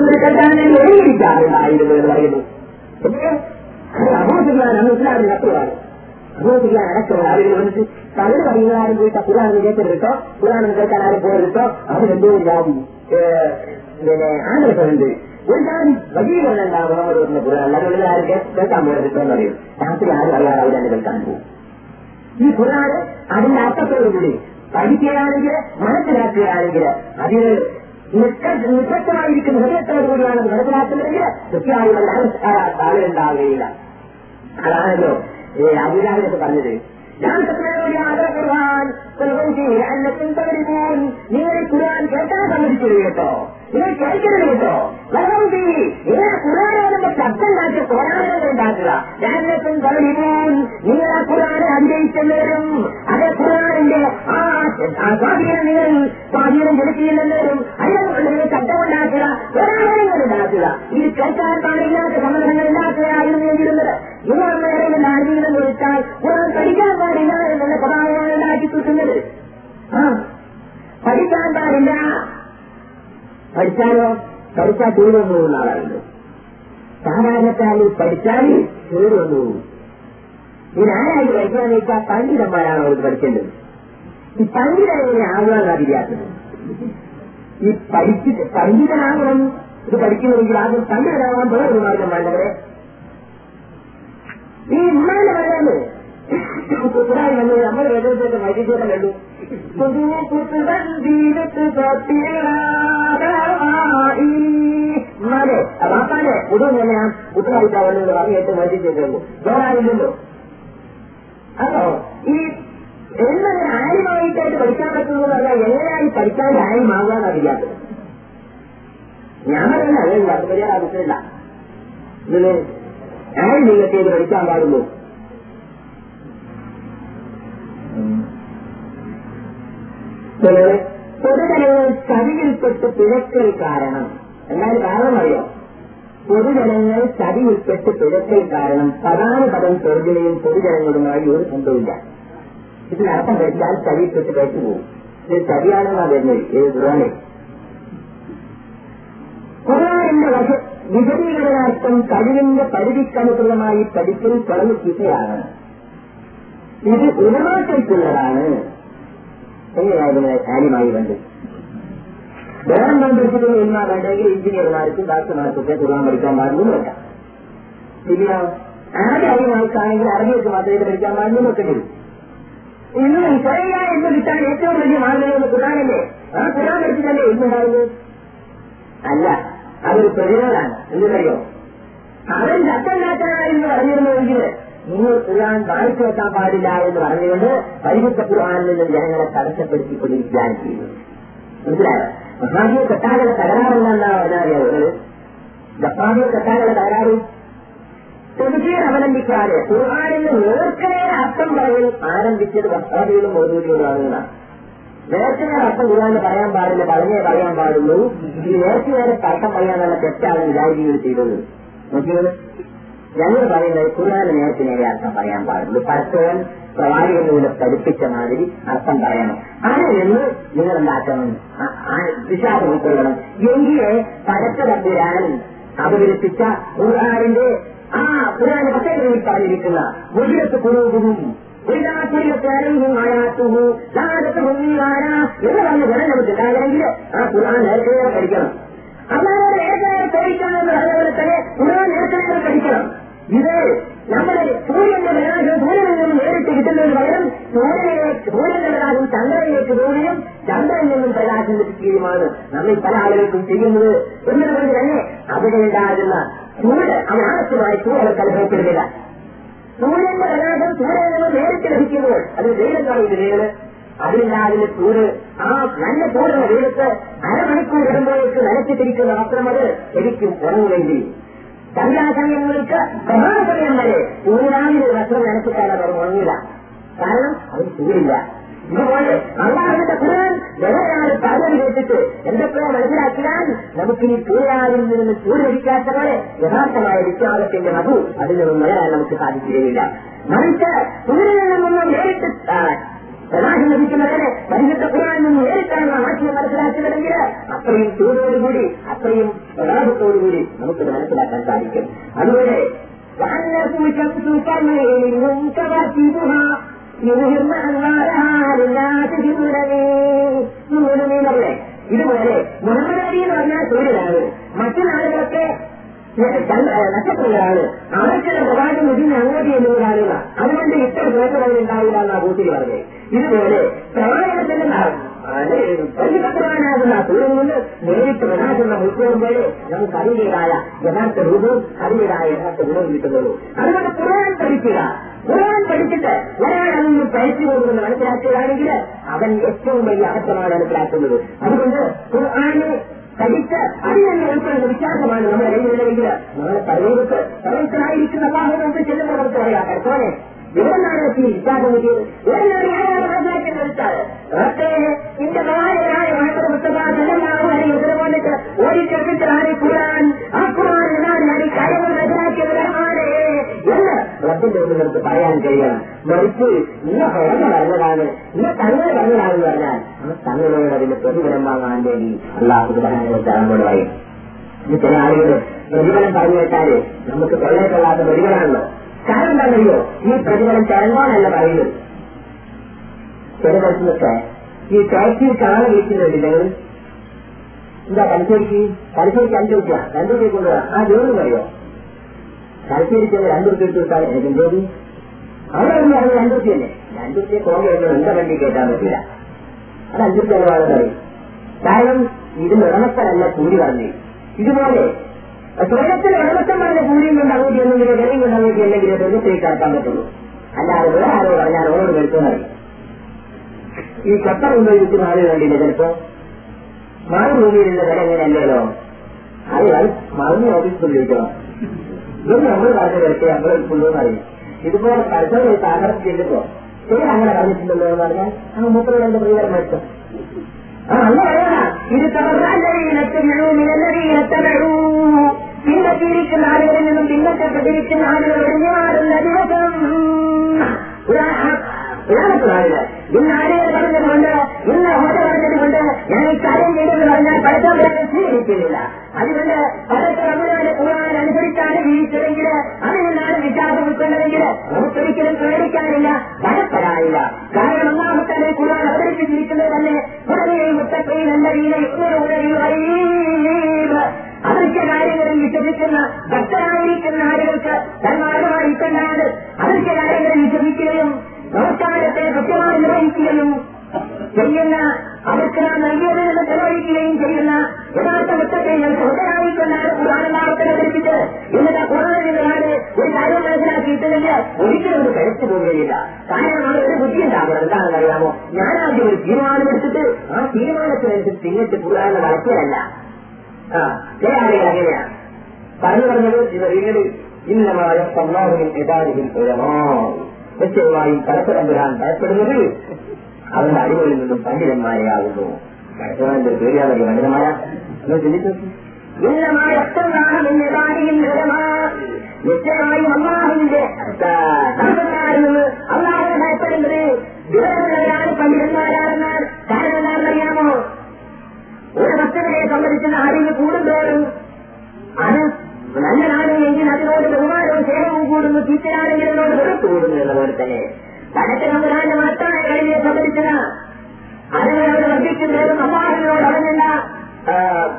പറയുന്നത് കേട്ടാൽ ഞാൻ ഒഴിയിരിക്കാറുണ്ടായിരുന്നു എന്ന് പറയുന്നു പക്ഷേ അബോധിക്കാൻ ഇസ്ലാമിന് അത്രയാണ് അബോധിക്കാൻ അടക്കമുള്ള ആളുകൾ വന്നിട്ട് പലരും പറയുന്ന ആരും പോയിട്ട് പുരാണം കേൾക്കരുത് പുരാണം കേൾക്കാൻ ആരും പോകരുത് അവരെന്തോ ജാതി പിന്നെ ആഗ്രഹമുണ്ട് ഒരു ജാതി വജീകരണമുണ്ടാകും മുഹമ്മദ് പറഞ്ഞ പുരാണം അതുകൊണ്ട് ആരും കേൾക്കാൻ പോകരുത് എന്നറിയും രാത്രി ആരും അറിയാതെ അവരത് കേൾക്കാൻ പോകും ഈ ഖുർആൻ അതിന്റെ അർത്ഥത്തോടുകൂടി പഠിക്കുകയാണെങ്കിൽ മനസ്സിലാക്കുകയാണെങ്കിൽ അതിന് നിശ്ചയമായിരിക്കുന്ന ഹൃദയത്തോടുകൂടിയാണ് മനസ്സിലാക്കുന്നതെങ്കിൽ കൃത്യമായുള്ള ആളുകളുണ്ടാവുകയില്ല അതാണല്ലോ അബുദാബിലൊക്കെ പറഞ്ഞത്. ഞാൻ ഖുർആൻ നിങ്ങൾ ഈ ഖുർആൻ കേൾക്കാൻ സമ്മതിക്കരുത് കേട്ടോ. നിങ്ങൾ കേൾക്കരുത് കേട്ടോ. വലവന്തി നിങ്ങൾ ഖുർആാനോടെ ശബ്ദം ഉണ്ടാക്കി പോരാട്ടങ്ങൾ ഉണ്ടാക്കുക ഞാനത്തും കളിമോൻ നിങ്ങൾ ആ ഖുർആാനെ അനുഗ്രഹിച്ചെന്നവരും അതേ ഖുർആാനിന്റെ ആ സ്വാധീനം നിങ്ങൾ സ്വാധീനം ചെലുത്തിയില്ലെന്നവരും അതിനെ നിങ്ങൾ ശബ്ദം പോരാട്ടങ്ങൾ ഉണ്ടാക്കുക ഇത് കേൾക്കാൻ പാടില്ലാത്ത സമ്മതങ്ങൾ ഉണ്ടാക്കുകയായിരുന്നു വേണ്ടിയിരുന്നത് ഇവർ നേരെ ആരെങ്കിലും വിളിച്ചാൽ ഖുർആൻ പഠിക്കാൻ പാടില്ല എന്നുള്ള പ്രധാനമാണ് ഉണ്ടാക്കി കിട്ടുന്നത്. പഠിക്കാൻ പാടില്ല. പഠിച്ചാലോ? പഠിച്ചാൽ വന്നു പോകുന്ന ആളാണല്ലോ സാധാരണക്കാരിൽ പഠിച്ചാൽ ടൂർ വന്നു ഇതിനാരായി പഠിക്കാന്ന് വെച്ചാൽ പണ്ഡിതന്മാരാണ് അവർക്ക് പഠിക്കേണ്ടത്. ഈ പണ്ഡിതനെ ആകുവാൻ അറിയാത്തത് ഈ പഠിച്ചിട്ട് പണ്ഡിതനാകണം ഇത് പഠിക്കുന്നുവെങ്കിൽ ആദ്യം പണ്ഡിതനാകാൻ ഒരു മാർഗം വേണ്ടവരെ. ഈ ഉമ്മാന്റെ പറയുന്നത് കുറായി വന്നു നമ്മൾ വേദനത്തിന്റെ വൈദ്യുതം കണ്ടു. ഉമ്മാനെ വാപ്പാനെ ഉടൻ തന്നെ ഞാൻ കുട്ടനായിട്ടാ വന്നത് പറഞ്ഞിട്ട് വൈദ്യുതം വേറെ ആരില്ലല്ലോ ഈ എങ്ങനെ ആയുമായിട്ടായിട്ട് പഠിക്കാൻ പറ്റുന്നു പറഞ്ഞാൽ എങ്ങനെയായി പഠിക്കാൻ ആരുമാകാൻ അറിയാത്തത് ഞാൻ പറഞ്ഞ അതല്ല അത് വലിയ ആവശ്യമില്ല. ഇതിന് ആരും നിങ്ങൾക്ക് ഇത് പഠിക്കാൻ പാടുള്ളൂ. പൊതുജനങ്ങൾ ചതിയിൽപ്പെട്ട് പിഴക്കൽ കാരണം. എന്നാലും കാരണം അറിയോ? പൊതുജനങ്ങൾ ചതിയിൽപ്പെട്ട് പിഴക്കൽ കാരണം. പ്രധാന പദം ചെറുതിനെയും പൊതുജനങ്ങളുമായി ഒരു ബന്ധമില്ല ഇതിനർത്ഥം വെച്ചാൽ ചതിയിൽപ്പെട്ട് കഴിച്ചു പോകും ഇത് ചതിയാണെന്നാണ് വരുന്നത് ഏത് ഖുറാനെ ഖുറാനിന്റെ വശ വിപരീകരണാർത്ഥം കഴിവിന്റെ പരിധിക്കനുസൃതമായി പഠിക്കൽ തുറന്നു കിട്ടുകയാണ് ഇത് ഉലമാക്കൾക്കുള്ളതാണ് എങ്ങനെയായിരുന്നു കാര്യമായി കണ്ടു വേറെ പഠിച്ചിട്ട് എന്നാൽ വേണ്ടെങ്കിൽ എഞ്ചിനീയർമാർക്കും ഡോക്ടർമാർക്കും ഒക്കെ ഖുർആൻ പഠിക്കാൻ പാടുന്നു നോക്കാം പിന്നെ ആദ്യ അറിവാൾക്കാണെങ്കിൽ അറബിയൊക്കെ മാത്രമേ പഠിക്കാൻ പാടുന്നു നോക്കേണ്ടി ഇന്ന് കുറയില്ല എന്ന് കിട്ടാൻ ഏറ്റവും വലിയ മാർഗമെന്ന് ഖുർആാനല്ലേ? ആ ഖുർആൻ പഠിച്ചിട്ടല്ലേ ഇന്നുണ്ടാവുന്നു അല്ല അതൊരു പ്രതിരോധാണ് എന്തിനറിയോ അവൻ ചട്ടണ്ടാക്കാനായിരുന്നു പറഞ്ഞിരുന്നുവെങ്കിൽ നിങ്ങൾ ഖുർആൻ വായിച്ചു വെക്കാൻ പാടില്ല എന്ന് പറഞ്ഞുകൊണ്ട് പരിശുദ്ധ ഖുർആനിൽ നിന്ന് ജനങ്ങളെ തടസ്സപ്പെടുത്തിക്കൊണ്ടിരിക്കുകയാണ് ചെയ്യുന്നത്. മനസ്സിലായോ? മഹാദിയ കെട്ടാകളുടെ പറഞ്ഞാൽ പറഞ്ഞറിയാവുന്നത് ജപ്പാനിയ കെട്ടാകളുടെ തകരാറ് പൊതുജീവൻ അവലംബിക്കാതെ ഖുർആാനിന് നേർക്കനേരെ അർത്ഥം പറയൽ ആരംഭിച്ചത് വസ്താദികളും ഓരോരുത്തരുമാണ് നേർച്ചനേരെ അർത്ഥം ഖുർആാന് പറയാൻ പാടില്ല പറഞ്ഞേ പറയാൻ പാടുള്ളൂ. ഈ നേർച്ചനേരെ അർത്ഥം പറയാനുള്ള തെറ്റാണ് വിചാരിക്കുകയും ചെയ്തത്. ഞങ്ങൾ പറയുന്നത് ഖുർആാന് നേർച്ചനേരെ അർത്ഥം പറയാൻ പാടുള്ളൂ. പരസ്പരം പ്രവാചകനിലൂടെ പഠിപ്പിച്ച മാതിരി അർത്ഥം പറയണം. അതിൽ നിന്ന് നിങ്ങൾ എന്താക്കണം വിശ്വാസം ഉൾക്കൊള്ളണം. എങ്കിലേ പരസ്പരപ്പുരാൻ അവതരിപ്പിച്ച ഖുർആാനിന്റെ ആ ഖുർആാന് പച്ചക്കറിയിൽ പറഞ്ഞിരിക്കുന്ന മുഴുവത്ത് കുറുകും എന്ന് പറഞ്ഞ ഗുണം നമുക്ക് ഉണ്ടാകണമെങ്കിൽ ആ ഖുർആൻ നേരത്തെ പഠിക്കണം. അല്ലാതെ നേരത്തെ പഠിക്കാമെന്ന് പറഞ്ഞതുപോലെ തന്നെ ഖുർആൻ നേരത്തെ പഠിക്കണം. ഇത് നമ്മുടെ സൂര്യന്റെ പ്രകാശം സൂര്യനിൽ നിന്നും നേരിട്ട് കിട്ടുന്നതിന് പകരം സൂര്യനെ സൂര്യന്റെ പ്രകാശം ചന്ദ്രനിലേക്ക് പോവുകയും ചന്ദ്രനിൽ നിന്നും പ്രകാശം ലഭിക്കുകയുമാണ് നമ്മൾ പല ആളുകൾക്കും ചെയ്യുന്നത്. എന്നതുകൊണ്ട് തന്നെ അവിടെ ഉണ്ടാകുന്ന സൂര്യ അനാവശ്യമായി സൂര്യനെ അനുഭവപ്പെടുന്നില്ല. സൂര്യന്റെ പ്രകാശം സൂര്യനിൽ നിന്ന് നേരിട്ട് ലഭിക്കുമ്പോൾ അത് വെയിലും പറയുന്നത് വെയിൽ അതിലുണ്ടാകുന്ന ചൂട്. ആ നല്ല ചൂടുള്ള വെയിലത്ത് അരമണിക്കൂർ ഇടുമ്പോഴേക്ക് നനച്ചിട്ടിരിക്കുന്ന വസ്ത്രം അത് ശരിക്കും ഉറങ്ങുമെങ്കിൽ. സന്ധ്യാസമയങ്ങൾക്ക് പ്രധാന സമയം വരെ സൂര്യനാവിന് വസ്ത്രം നനച്ചിട്ടാൽ അവർ ഉറങ്ങില്ല കാരണം അത് ചൂടില്ല. ഇതുപോലെ അള്ളാഹുവിന്റെ ഖുർആൻ വേറൊരാൾ പറഞ്ഞു കേട്ടിട്ട് എന്തൊക്കെയോ മനസ്സിലാക്കിയാൽ നമുക്കിനി സൂര്യാവിൽ നിന്ന് ചൂട് ലഭിക്കാത്ത പോലെ യഥാർത്ഥമായ വിശ്വാസത്തിന്റെ മധു അതിൽ നിന്നും നേടാൻ നമുക്ക് സാധിക്കുകയില്ല മറിച്ച് സൂര്യനിൽ നിന്നും നേരിട്ട് പ്രകാശം ലഭിക്കുന്നവരെ പരിശുദ്ധ ഖുർആനിൽ നിന്ന് നേരിട്ടാണ് ആശയം മനസ്സിലാക്കുന്നതെങ്കിൽ അത്രയും ചൂടോടുകൂടി അത്രയും പ്രകാശത്തോടുകൂടി നമുക്കിത് മനസ്സിലാക്കാൻ സാധിക്കും അതുപോലെ وأنه شمس كالليل كواكبها ഇതുപോലെ മുഹമ്മദ് അലി എന്ന് പറഞ്ഞാൽ തൊഴിലാണ് മറ്റൊരാളുകളൊക്കെ നക്ഷത്രങ്ങളാണ് അവർക്കുള്ള പ്രകാശം ഇതിന് അങ്ങോട്ട് എന്നുള്ളതാണ് അതുകൊണ്ട് ഇത്ര ദോഷങ്ങൾ ഉണ്ടാവില്ല എന്നാ കൂട്ടി പറഞ്ഞത് ഇതുപോലെ പ്രവാചകത്തിന്റെ പരിശുദ്ധവാനാകുന്ന സൂര്യൻ കൊണ്ട് നേരിട്ട് പ്രകാശുന്ന ഉൾക്കൊള്ളുമ്പോൾ നമുക്ക് അതിൻ്റെതായ യഥാർത്ഥ രൂപവും അതിൻ്റെതായ യഥാർത്ഥ ഗുണവും കിട്ടുന്നുള്ളൂ അതുകൊണ്ട് പുറകെ പഠിക്കുക ഖുർആൻ പഠിച്ചിട്ട് ഒരാൾ അതിന് പഠിച്ചു പോകുമെന്ന് മനസ്സിലാക്കുകയാണെങ്കിൽ അവൻ ഏറ്റവും വലിയ അബദ്ധമാണ് മനസ്സിലാക്കുന്നത്. അതുകൊണ്ട് ഖുർആാനെ പഠിച്ച് അതിൽ തന്നെ ഉൾക്കൊള്ളുന്ന വിശ്വാസമാണ് നമ്മുടെ കയ്യിലുള്ളതെങ്കിൽ നമ്മുടെ പരലോകത്ത് സർവീസനായിരിക്കുന്ന അള്ളാഹു നമുക്ക് ചെല്ലുമ്പോൾ നമുക്ക് പറയാം കർത്തോനെ എവിടെന്നാണ് എത്തി വിശ്വാസം കിട്ടിയത് എവിടെന്നാണ് ഞാനാണ് മനസ്സിലാക്കുന്നത് വെച്ചാൽ നിന്റെ മഹാനായ മഹമ്മദ് മുസ്തഫ ആരെ ആ എന്ന് ഒന്നും നമുക്ക് പറയാൻ കഴിയണം. മറിച്ച് ഇന്ന ഹോമ പറഞ്ഞതാണ് ഇന്ന തങ്ങൾ പറഞ്ഞതാണെന്ന് പറഞ്ഞാൽ ആ തങ്ങളോട് അതിന്റെ പ്രതിഫലം വാങ്ങാൻ വേണ്ടി അള്ളാഹു നമ്മളോട് പറയും. ചില ആളുകൾ പ്രതിഫലം പറഞ്ഞു വെച്ചാൽ നമുക്ക് തൊള്ളേക്കൊള്ളാത്ത പ്രതിഫലമാണല്ലോ. കാരണം എന്താണെന്നറിയോ? ഈ പ്രതിഫലം തരങ്ങാനല്ല പറയുന്നത്. ചില ദിവസമൊക്കെ ഈ ടാക്സിയിൽ കാണാൻ വിളിക്കുന്നുണ്ട് നിങ്ങൾ എന്താ പരിശോധിക്കും? പരിശോധിച്ച് അഞ്ചു രൂപ കൊണ്ടുവരാം ആ ജോലി പറയോ? തലശ്ശേരിക്ക് രണ്ടുപേർക്ക് രൂപ എനിക്കും ജോലി. അവിടെ ഒന്ന് പറഞ്ഞ രണ്ടു രൂപയല്ലേ രണ്ടു രൂപ കോങ്ങ എന്റെ വണ്ടി കേട്ടാൻ പറ്റില്ല. അത് അഞ്ചു രൂപ പറയും കാരണം ഇത് ഉടമസ്ഥനല്ല കൂലി പറഞ്ഞു. ഇതുപോലെ സ്വർഗത്തിൽ ഇടമത്തം പറഞ്ഞ കൂലിയും കൊണ്ട് അങ്ങോട്ട് എന്നെങ്കിലും വിലയും കൊണ്ട് അങ്ങോട്ട് എന്നെങ്കിലും സ്വർഗത്തിലേക്ക് കടക്കാൻ പറ്റുള്ളൂ. അല്ലാതെ വേറെ ആരോ പറഞ്ഞാൽ ഓരോട് കേൾക്കുന്നറിയും ഈ കപ്പ ഉപയോഗിക്കുന്ന ആളുകൾ കണ്ടില്ല ചിലപ്പോ? മറുഭൂമിയിലുള്ള വില എങ്ങനെയല്ലോ അത് മറന്നു ഓഫീസ് കൊണ്ടിരിക്കണം ഇതൊന്നും നമ്മൾ പറഞ്ഞ കേൾക്കുക നമ്മൾ അറിയാം. ഇതുപോലെ കർഷകർ സാഹചര്യം ചെല്ലുമ്പോ ശരി അങ്ങനെ പറഞ്ഞിട്ടുണ്ടല്ലോ എന്ന് പറഞ്ഞാൽ ആ മൂത്രം എന്റെ പ്രിയരം മരിച്ചു ആ ഇത് പിന്നത്തിരിക്കുന്ന ആളുകളിൽ നിന്നും പിന്നത്തെപ്പെട്ടിരിക്കുന്ന ആളുകൾ ഒഴിഞ്ഞു ദിവസം. ഉദാഹരണത്തിനാണിത് ഇന്ന് ആളുകൾ പറഞ്ഞതുകൊണ്ട് ഇന്ന് ഹോട്ട പറഞ്ഞതുകൊണ്ട് ഞാൻ ഈ കാര്യം ചെയ്തെന്ന് പറഞ്ഞാൽ പഠിത്തം സ്വീകരിക്കുന്നില്ല. അതുകൊണ്ട് പലത്തെ റമദാന് ഖുർആൻ അനുസരിച്ചാണ് ജീവിച്ചതെങ്കിൽ അതിൽ നിന്നാണ് വിശ്വാസം ഉൾക്കൊണ്ടതെങ്കിൽ നമുക്കൊരിക്കലും പേടിക്കാനില്ല ഭയപ്പെടാനില്ല. കാരണം ഒന്നാമത്തെ ഖുർആൻ അവതരിപ്പിച്ചിരിക്കുന്നത് തന്നെ പുറകെയും മുത്തക്കയും എന്ന അതൊക്കെ കാര്യങ്ങളിൽ വിശ്വസിക്കുന്ന ഭക്തരായിരിക്കുന്ന ആളുകൾക്ക് തന്മാർഗമായി കണ്ടാണ് അതൊക്കെ കാര്യങ്ങളിൽ വിശ്വസിക്കുകയും നമസ്കാരത്തെ കൃത്യമായി നിർവഹിക്കുകയും ചെയ്യുന്ന അവർക്ക് നാം നൽകിയതിൽ ചെലവഴിക്കുകയും ചെയ്യുന്ന യഥാർത്ഥ മുത്തത്തെ ഞാൻ ഹൃദയമായിക്കൊണ്ടാണ് ഖുർആാനെല്ലാവർക്കും അവതരിപ്പിച്ച് എന്നിട്ട് നിന്നാണ് ഒരു കാര്യം മനസ്സിലാക്കിയിട്ടില്ലെങ്കിൽ ഒരിക്കലും ഒരു കഴിച്ചു പോവുകയില്ല. കാരണം അവിടെ ഒരു ബുദ്ധി ഉണ്ടാകണം. എന്താണെന്ന് അറിയാമോ? ഞാനാദ്യം ഒരു തീരുമാനമെടുത്തിട്ട് ആ തീരുമാനത്തിനനുസരിച്ച് പിന്നിട്ട് ഖുർആാനെ വളർത്തിയല്ല അങ്ങനെയാണ് പറഞ്ഞു പറഞ്ഞത് ഇങ്ങനെ ഇന്നമായ സമ്മാനവും യഥാരിക്കും നിശ്ചയമായും വരാൻ ഭയപ്പെടുന്നത് അവന്റെ അടികളിൽ നിന്നും പണ്ഡിതന്മാരെയാകുന്നു. പണ്ഡിതന്മാര. വിവരമുള്ളവരാണ് പണ്ഡിതന്മാരാണെന്നാൽ കാരണം എന്താണെന്നറിയാമോ? ഒരു വസ്തുവിനെ സംബന്ധിക്കുന്ന അത് നല്ലതാണ് അതിനോട് ബഹുമാനവും കൂടുന്നു അതിനോട് വെറുപ്പ് കൂടുന്നു എന്ന പോലെ തന്നെ. പടച്ച നമ്പുരാന്റെ അതിനെ സംബന്ധിച്ചത് അതിനോട് വർദ്ധിക്കുന്നതും അള്ളാഹുവിനോട് അടങ്ങുന്ന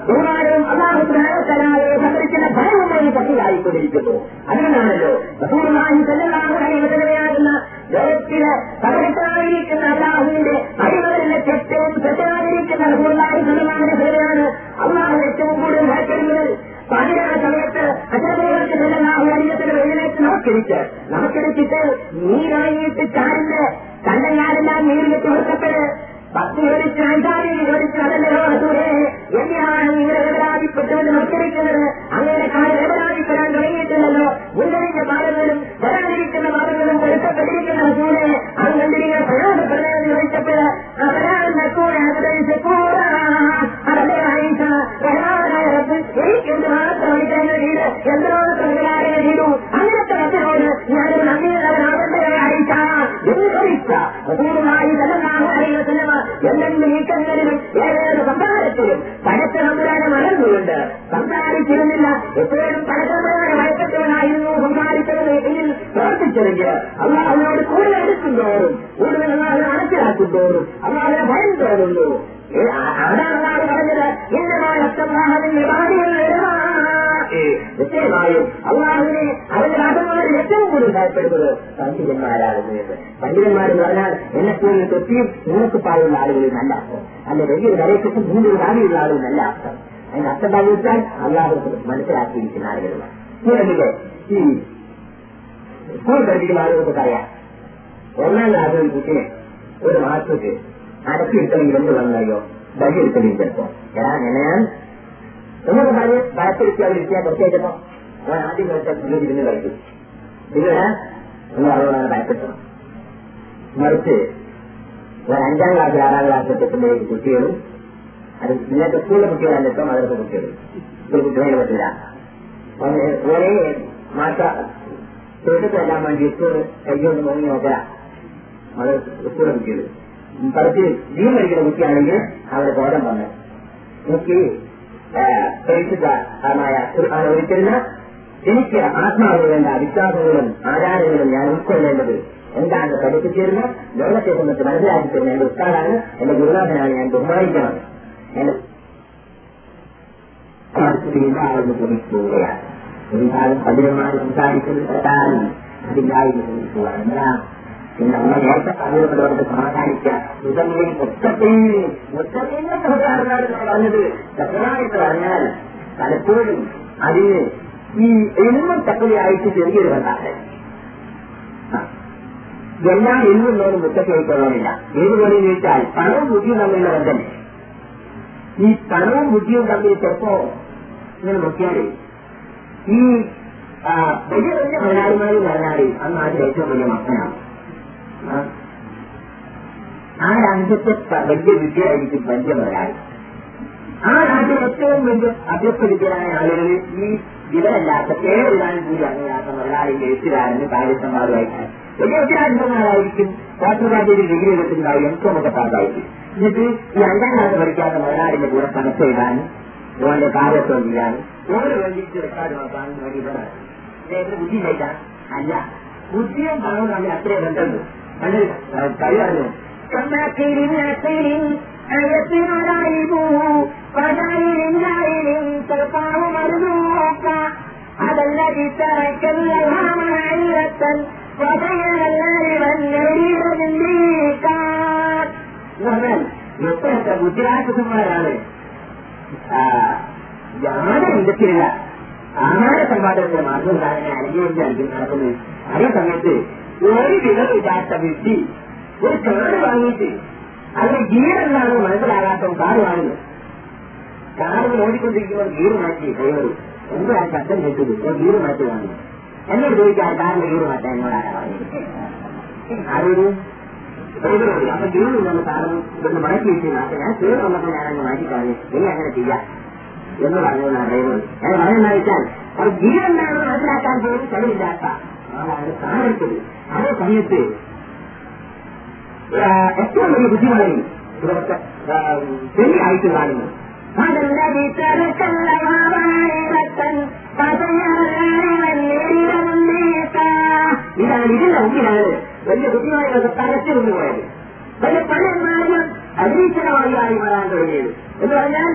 ബഹുമാനവും അള്ളാഹു സ്നേഹത്തലാതെ സംബന്ധിക്കുന്ന ഭയവുമായി പറ്റിയായിക്കൊണ്ടിരിക്കുന്നു അതുകൊണ്ടാണല്ലോ ബഹുമാനി ചെല്ലാകുന്ന ലോകത്തിൽ പകരത്തായിരിക്കുന്ന അള്ളാഹുവിന്റെ അടിമകളുടെ തെറ്റവും തെറ്റാതിരിക്കുന്ന ബഹുമാനി സലമാന്റെ പേരാണ് അള്ളാഹു ഏറ്റവും കൂടുതൽ ഭയപ്പെടുന്നത് പതിനാറ് സമയത്ത് അച്ഛനോടൊക്കെ അള്ളാഹു അടിമത്തിന് വെള്ളിലേക്ക് നമസ്കരിച്ച് നമസ്കരിച്ചിട്ട് നീരായിട്ട് ചാരിന്റെ കണ്ണങ്ങാരെല്ലാം ഭക്തി വിവരിച്ച പത്ത് വിവരിച്ച അതല്ലയോ അസൂരെ എന്നെയാണ് നിങ്ങൾ വേവലാതിപ്പെട്ടത് നമസ്കരിക്കുന്നത് അങ്ങനെ കാലം വേവലാതിപ്പെടാൻ തുടങ്ങിയിട്ടില്ലല്ലോ. മുൻകഴിഞ്ഞ ഭാഗങ്ങളും വരാതിരിക്കുന്ന മാർഗങ്ങളും പൊരുത്തപ്പെട്ടിരിക്കുന്ന അത് അങ്ങനെ നിങ്ങൾ പ്രയോജനപ്പെടുന്നത് വിവരിച്ചപ്പോൾ അവരാണ് നക്കൂടെ അനുദരിച്ച് കൂടാ അതല്ലേ ആയിഷ? പ്രധാനായ റബ്ബ് എനിക്കെന്ത് മാത്രം വഹിക്കാൻ വീട് എന്തിനോട് പ്രകടായ വീടു അങ്ങനത്തെ റബ്ബിനോട് ഞാനൊരു നന്ദിയുള്ളവനാകട്ടെ ആയിഷ. എന്ന് ചോദിച്ച? നീക്കങ്ങളിലും ഏതേത് സംസാരത്തിലും പടച്ച സമുദായം മറന്നുകൊണ്ട് സംസാരിച്ചിരുന്നില്ല. എപ്പോഴും പടച്ചവരുടെ മയക്കത്തോടായിരുന്നു സംസാരിച്ചത് ഇതിൽ പ്രവർത്തിച്ചെങ്കിൽ അള്ളാഹുവിനോട് കൂടുതൽ എടുക്കും തോറും കൂടുതൽ അള്ളാഹുവിനെ മനസ്സിലാക്കും തോറും അള്ളാഹുവിനെ ഭയം തോന്നുന്നു. ഏറ്റവും കൂടുതൽ ഭയപ്പെടുന്നത് പണ്ഡിതന്മാരാകുന്നു എന്ന് പണ്ഡിതന്മാരെന്ന് പറഞ്ഞാൽ എന്നെപ്പോലും തൊട്ടിയും മൂന്നക്കുപ്പായുള്ള ആളുകളിൽ നല്ല അർത്ഥം അല്ല വലിയൊരു കരയെക്കുറിച്ച് മൂന്നൊരു ഭാവിയുള്ള ആളുകൾ നല്ല അർത്ഥം അതിന്റെ അർത്ഥം എന്താണെന്ന് വെച്ചാൽ അള്ളാഹു മനസ്സിലാക്കിയിരിക്കുന്ന ആളുകളാണ് ഇങ്ങനെ ഈ സ്കൂൾ പഠിപ്പിക്കുന്ന ആളുകൾക്ക് അറിയാം ഒന്നാം ക്ലാസ് ഒരു കുട്ടിനെ ഒരു മാസത്തേക്ക് അടക്കിയെടുക്കണമെങ്കിൽ എന്ത് വന്നറിയോ ബലി എടുക്കണമെങ്കിൽ ചിലപ്പോ എടാ ഞാൻ എന്നൊക്കെ പറഞ്ഞ് ഭയപ്പെടുത്തി അവർ ഇരിക്കാൻ പ്രത്യേകിച്ചപ്പോ അവൻ ആദ്യം കളിച്ച പുള്ളി ഇരുന്ന് കളിക്കും ഇതിലൂടെ എന്ന് പറഞ്ഞാണ് ഭയപ്പെട്ടത് മറിച്ച് ഒരു അഞ്ചാം ക്ലാസ് ആറാം ക്ലാസ് എത്തുമ്പോഴേക്ക് കുട്ടികളും അത് ഇന്നത്തെ സ്കൂളിലെ കുട്ടികളല്ല ഇപ്പം മദ്രസ കുട്ടികളും. സ്കൂൾ കുട്ടികളെ പറ്റില്ല ഒന്ന് ഒരേ മാറ്റ തൊഴിലെല്ലാം വേണ്ടി സ്കൂൾ കൈകൊണ്ട് മുങ്ങി നോക്കല അത് സ്കൂളിലെ കുട്ടികൾ പഠിച്ച് ജീവൻ കഴിക്കുന്ന കുട്ടിയാണെങ്കിൽ അവരെ ബോധം വന്ന്. എനിക്ക് പരിശുദ്ധമായ ഖുർആൻ ഒരിക്കലിന് എനിക്ക് ആത്മാവിന് വേണ്ട വിശ്വാസങ്ങളും ആചാരങ്ങളും ഞാൻ ഉൾക്കൊള്ളേണ്ടത്. എന്താണ് പഠിപ്പിച്ചിരുന്ന ലോകത്തെ സംബന്ധിച്ച് മനസ്സിലാക്കി തരുന്ന എന്റെ ഉസ്താദാണ്. എന്റെ ഗുരുനാഥനാണ് ഞാൻ ബഹുമാനിക്കണം എന്റെ ആളെന്ന് ശ്രമിക്കുകയാണ് ഒരു ഭാഗം പതിനന്മാർ സംസാരിക്കുന്നത് കേട്ടാൽ അതില്ലായ്മ ശ്രമിക്കുകയാണ് എന്താ? പിന്നെ നമ്മൾ നേരത്തെ പറഞ്ഞവരോട് സമാധാനിക്കുക മുതലേ മുത്തത്തിൽ മുത്തലിന്റെ സഹകാരനാണ് പറഞ്ഞത് സത്യമായിട്ട് പറഞ്ഞാൽ പലപ്പോഴും അതിന് ഈ എന്നും തക്കലയായിട്ട് ചെറിയൊരു ബന്ധാണ് എല്ലാം എന്നുള്ളവരും മുത്തക്കൈക്കൊള്ളാമില്ല ഏതുപോലെ ചോദിച്ചാൽ പണവും ബുദ്ധിയും തമ്മിലുള്ള ബന്ധം ഈ പണവും ബുദ്ധിയും തമ്മിൽ ചിലപ്പോ ഇങ്ങനെ നോക്കിയാൽ ഈ വലിയ വലിയ മലയാളിമാരിൽ പറഞ്ഞാൽ അന്ന് അതിൽ ഏറ്റവും വലിയ മക്കളാണ്. ആ. രാജ്യത്തെ വലിയ വിദ്യയായിരിക്കും വലിയ മുതലാളി ആ രാജ്യം ഏറ്റവും വലിയ അഭ്യസ്തവിദ്യരായ ആളുകളിൽ ഈ ഇവരല്ലാത്ത കേരളാനും കൂടി അങ്ങനെയാത്ത മുതലാളിന്റെ എഴുത്തുകാരനും കാര്യസ്ഥന്മാരുമായിട്ടാണ് വലിയ ഉത്തരാധിപന്മാരായിരിക്കും കോട്ടറാജ്യത്തിൽ ഡിഗ്രി എടുത്തിട്ടുണ്ടാവും എം കോം ഒക്കെ പാസ്സായിരിക്കും എന്നിട്ട് ഈ അഞ്ചാം ക്ലാസ് പഠിക്കാത്ത മുതലാളിന്റെ കൂടെ ചെയ്താനും ഓന്റെ കാര്യത്വം ചെയ്യാനും ഓരോ വേണ്ടിയിട്ട് റെക്കോർഡ് നോക്കാനും വേണ്ടി ബുദ്ധി ഇല്ലായിട്ടാ? അല്ല. ബുദ്ധിയും പണവും തമ്മിൽ അത്രയും ബന്ധമുണ്ട്. കണ്ടു കൈ പറഞ്ഞു അതല്ലതി തറക്കല്ലമാമനത്തൻ പറഞ്ഞാൽ എത്രയൊക്കെ ബുദ്ധിരാക്ഷസന്മാരാണ് യാതൊരു വിധത്തിലുള്ള ആഹാര സമ്പാദനത്തിന്റെ മാർഗം കാരണം അനുഭവിച്ചായിരിക്കും നടക്കുന്നത് അതേ സമയത്ത് ഒരു വിധം ഇല്ലാത്ത വ്യക്തി ഒരു കാറ് വാങ്ങിയിട്ട് അതിന് ഗീർ എന്താണെന്ന് മനസ്സിലാകാത്ത കാറ് വാങ്ങുന്നു കാറ് ഓടിക്കൊണ്ടിരിക്കുമ്പോൾ ഗീർ മാറ്റി ഡ്രൈവർ എന്താണ് ശബ്ദം കേട്ടത്? ഒരു ഗീർ മാറ്റി വാങ്ങി എന്നോട് ചോദിച്ചാൽ കാറിന്റെ ഗീർ മാറ്റാൻ എന്നോടാണ് പറഞ്ഞത്? ആരോട്? ഡ്രൈവറോട് അപ്പൊ ഗീർ നമ്മൾ കാറും ഇതൊന്ന് മാറ്റി വെച്ച് മാറ്റി ഞാൻ കേറി വന്നപ്പോൾ ഞാനങ്ങ് മാറ്റിക്കാണ് ഇനി അങ്ങനെ ചെയ്യാം എന്ന് പറഞ്ഞതാണ് ഡ്രൈവർ ഞാൻ പറയുന്ന വെച്ചാൽ അത് ഗീർ എന്താണെന്ന് മനസ്സിലാക്കാൻ പോലും കഴിവില്ലാത്ത ആളാണ് കാറെടുത്തത് അതേ സമയത്ത് ആ, ഏറ്റവും വലിയ ബുദ്ധിമുട്ടായി ഇവിടുത്തെ ശരിയായിട്ട് കാണുന്നു അതല്ലതി തറക്കല്ലമാമനത്തൻ ഇതാണ് ഇതിന്റെ മുമ്പിലാണ് വലിയ ബുദ്ധിമാരികളൊക്കെ തലച്ചു കൊണ്ടുപോയത് വലിയ പലന്മാരും അരീക്ഷണവാദിയായി മാറാൻ തുടങ്ങിയത് എന്ന് പറഞ്ഞാൽ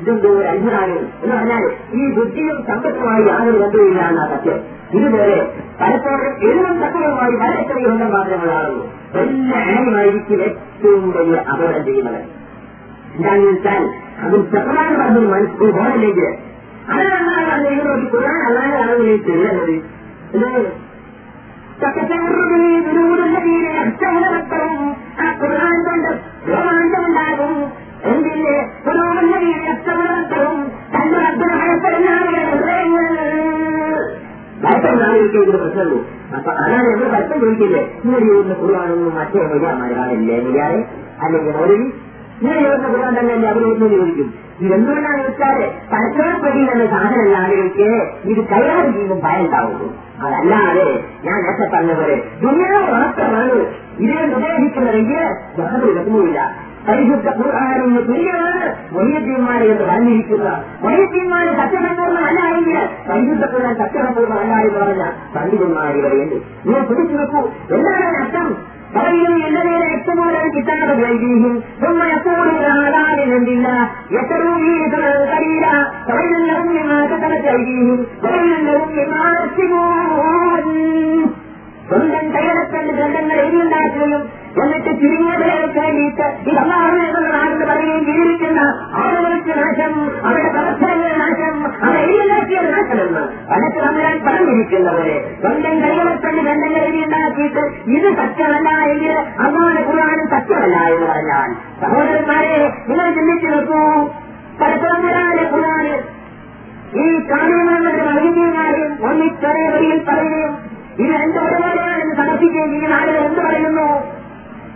ഇതെന്തോ ഒരു അത്ഭുതമാണ് എന്ന് പറഞ്ഞാൽ ഈ ബുദ്ധിയും സമ്പത്തുമായി യാതൊരു ബന്ധവുമില്ല എന്ന സത്യം ഇതുപോലെ പലപ്പോഴും എഴുതും തത്വവുമായി വളരെ ചെറിയ ബന്ധം മാത്രമുള്ള ആളുള്ളൂ വലിയ ആനിമായിരിക്കും ഏറ്റവും വലിയ അപകടം ചെയ്യുന്നത് എന്താണെന്ന് വെച്ചാൽ അതിൽ ചെറുതാൻ പറഞ്ഞൊരു മനസ്സിൽ ബോധമില്ലെങ്കിൽ അതാണ് പറഞ്ഞ ഇതിനോട്ട് ഖുർആൻ അല്ലാതെ ആളുകളിൽ ചെല്ലുന്നത് എന്താണ് തക്കച്ചേർന്നതിനെ വിനോദീരെ അക്ഷരവത്തവും ആ ഖുർആൻ കൊണ്ട് രോമാഞ്ചമുണ്ടാകും ഭയപ്പെടുന്ന എനിക്ക് ഇതിന് പ്രശ്നമുള്ളൂ. അപ്പൊ അതാണ് നമ്മൾ ഭയപ്പം ചോദിക്കില്ലേ ഇങ്ങനെ യോജിച്ച കുറവാണെന്നും മറ്റേ മര്യാദമാരെ കാണില്ലേ മര്യാദ അല്ലെങ്കിൽ ഒരു ഇങ്ങനെ യോജിച്ച കുറവാൻ തന്നെ അവർ ഒന്നും ചോദിക്കും. ഇതെന്തുകൊണ്ടാണ് വെച്ചാൽ പരസ്പരപ്പെടി എന്ന സാധനമല്ല ആളുകൾക്ക് ഇത് കൈകാര്യം ചെയ്യുമ്പോൾ ഭയം ഉണ്ടാവുള്ളൂ. അതല്ലാതെ ഞാൻ നേരത്തെ പറഞ്ഞ പോലെ ദുനിയാവ് മാത്രമാണ് ഇതിനെ ഉപയോഗിക്കുന്നതെങ്കിൽ യാതൊരു വിധവുമില്ല പരിശുദ്ധ ഖുർആാനിൽ തുല്യമാണ് വൈദ്യന്മാരെ എന്ന് പറഞ്ഞിരിക്കുന്ന വൈദ്യന്മാര് സത്യസമ്പൂർണമല്ല എങ്കിൽ പരിശുദ്ധ ഖുർആൻ സത്യസമ്പൂർണമല്ല എന്ന് പറഞ്ഞ പണ്ഡിതന്മാർ ഇവിടെയുണ്ട് നീ പിടിച്ചു വെക്കൂ. എന്താണ് അർത്ഥം? പറയും എന്റെ നേരെ എത്തുമ്പോഴാണ് കിട്ടാതെ വൈദ്യഹീം എപ്പോഴും എത്രയും കരീല പറയുന്നതും വിമാനത്തിനും വിമാനത്തിനും സ്വന്തം കൈയടക്കേണ്ട ഗ്രന്ഥങ്ങൾ എഴുതിയുണ്ടാക്കുകയും എന്നിട്ട് ചുരുങ്ങിയ വിലകൾക്ക് വേണ്ടിയിട്ട് ഈ അള്ളാഹുന്ന നാടിന് പറയുകയും ജീവിക്കുന്ന ആളുകൾക്ക് നാശം അവരുടെ പ്രവർത്തനങ്ങളുടെ നാശം അവരെ എഴുതിയുണ്ടാക്കിയ നാശമെന്ന് അതൊക്കെ നമ്മാൻ പറഞ്ഞിരിക്കുന്നവരെ. സ്വന്തം കൈയടക്കേണ്ട ഗ്രന്ഥങ്ങൾ എഴുതിയുണ്ടാക്കിയിട്ട് ഇത് സത്യമല്ല എങ്കിൽ അള്ളാഹ് കുറവാനും സത്യമല്ല എന്ന് പറഞ്ഞാൽ. സഹോദരന്മാരെ നിങ്ങൾ ചിന്തിച്ചു നോക്കൂ. പരപ്പുറമ്പുരാന്റെ കുറവാണ് ഈ കാണുന്ന വൈദ്യുതിയുമായും ഒന്നിച്ചൊരേ വഴിയിൽ പറയുകയും ഇത് എന്റെ ഒരുപാട് സമർപ്പിക്കുകയും ഈ ആളുകൾ എന്ത് പറയുന്നു?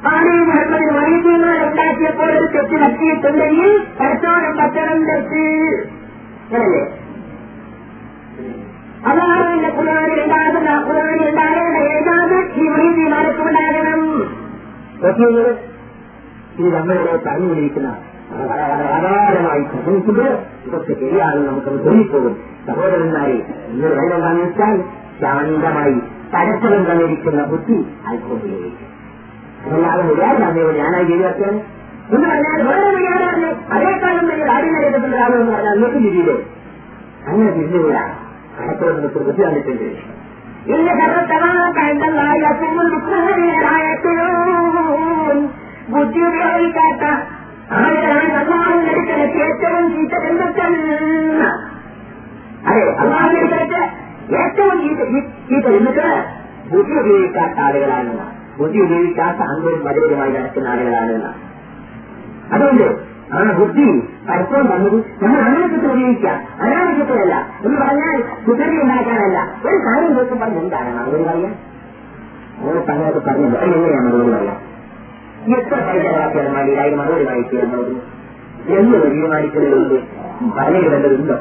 ആണി മുഹമ്മദിന് വൈദ്യന്മാർ ഉണ്ടാക്കിയപ്പോൾ ഒരു തെറ്റ് പറ്റിയിട്ടുണ്ടെങ്കിൽ പരത്തോളം പറ്റണം തെറ്റ് അങ്ങനല്ലേ അള്ളാഹുവിന്റെ കുറാനി ഉണ്ടാകുന്ന കുറാനി ഉണ്ടാകേണ്ട ഏതാണ്? ഈ വൈദ്യമാർക്ക് ഉണ്ടാകണം ഇത് നമ്മളിവിടെ വിളിക്കുന്ന അപാരമായി സംഭവിക്കുന്നത് ഇതൊക്കെ ശരിയാണെന്ന് നമുക്കത് തോന്നിപ്പോകും. സഹോദരന്മാരെ ഇന്ന് വേണ്ടെന്താണെന്ന് വെച്ചാൽ ശാന്തമായി പരസ്പരം തന്നിരിക്കുന്ന ബുദ്ധി അല്പം ഞാനായി ജീവിക്കാൻ എന്ന് പറഞ്ഞാൽ വേറെ മുരാടാണ് അതേക്കാളും വലിയ കാര്യം എന്ന് പറഞ്ഞാൽ നിങ്ങൾക്ക് തിരിയില്ലേ അങ്ങനെ തിരിഞ്ഞുകൂടാ പരസ്പരം ബുദ്ധി തന്നിട്ടുണ്ട്. ഇന്ന് ബുദ്ധി ഉപയോഗിക്കാത്ത ഭഗവാൻ ഏറ്റവും ചീത്ത അതെ ഭഗവാൻ ഏറ്റവും ഈ ബന്ധുക്കൾ ബുദ്ധി ഉപയോഗിക്കാത്ത ആളുകളാണെന്ന ബുദ്ധി ഉപയോഗിക്കാത്ത അന്തരും മധുരമായി നടക്കുന്ന ആളുകളാണെന്ന അതുകൊണ്ട് ആ ബുദ്ധി പലപ്പോഴും വന്നത് നമ്മൾ അനാവശ്യത്തിൽ ഉപയോഗിക്കാം. അനാവശ്യത്തിലല്ല എന്ന് പറഞ്ഞാൽ കുതിരി ഉണ്ടാക്കാനല്ല. ഒരു കാര്യം നോക്കും പറഞ്ഞ് എന്താണ് മറുപടി പറയാം അങ്ങനെ പറഞ്ഞത് പറഞ്ഞത് എങ്ങനെയാണ് മറുപടി പറയാം എത്ര പൈസകളാക്കിയാലും വേണ്ടിയില്ല അതിന് മറുപടി വായിക്കുക എന്നുള്ളത് എന്ന് തീരുമാനിക്കുന്നതിലുണ്ട് പറഞ്ഞിടേണ്ടതുണ്ടോ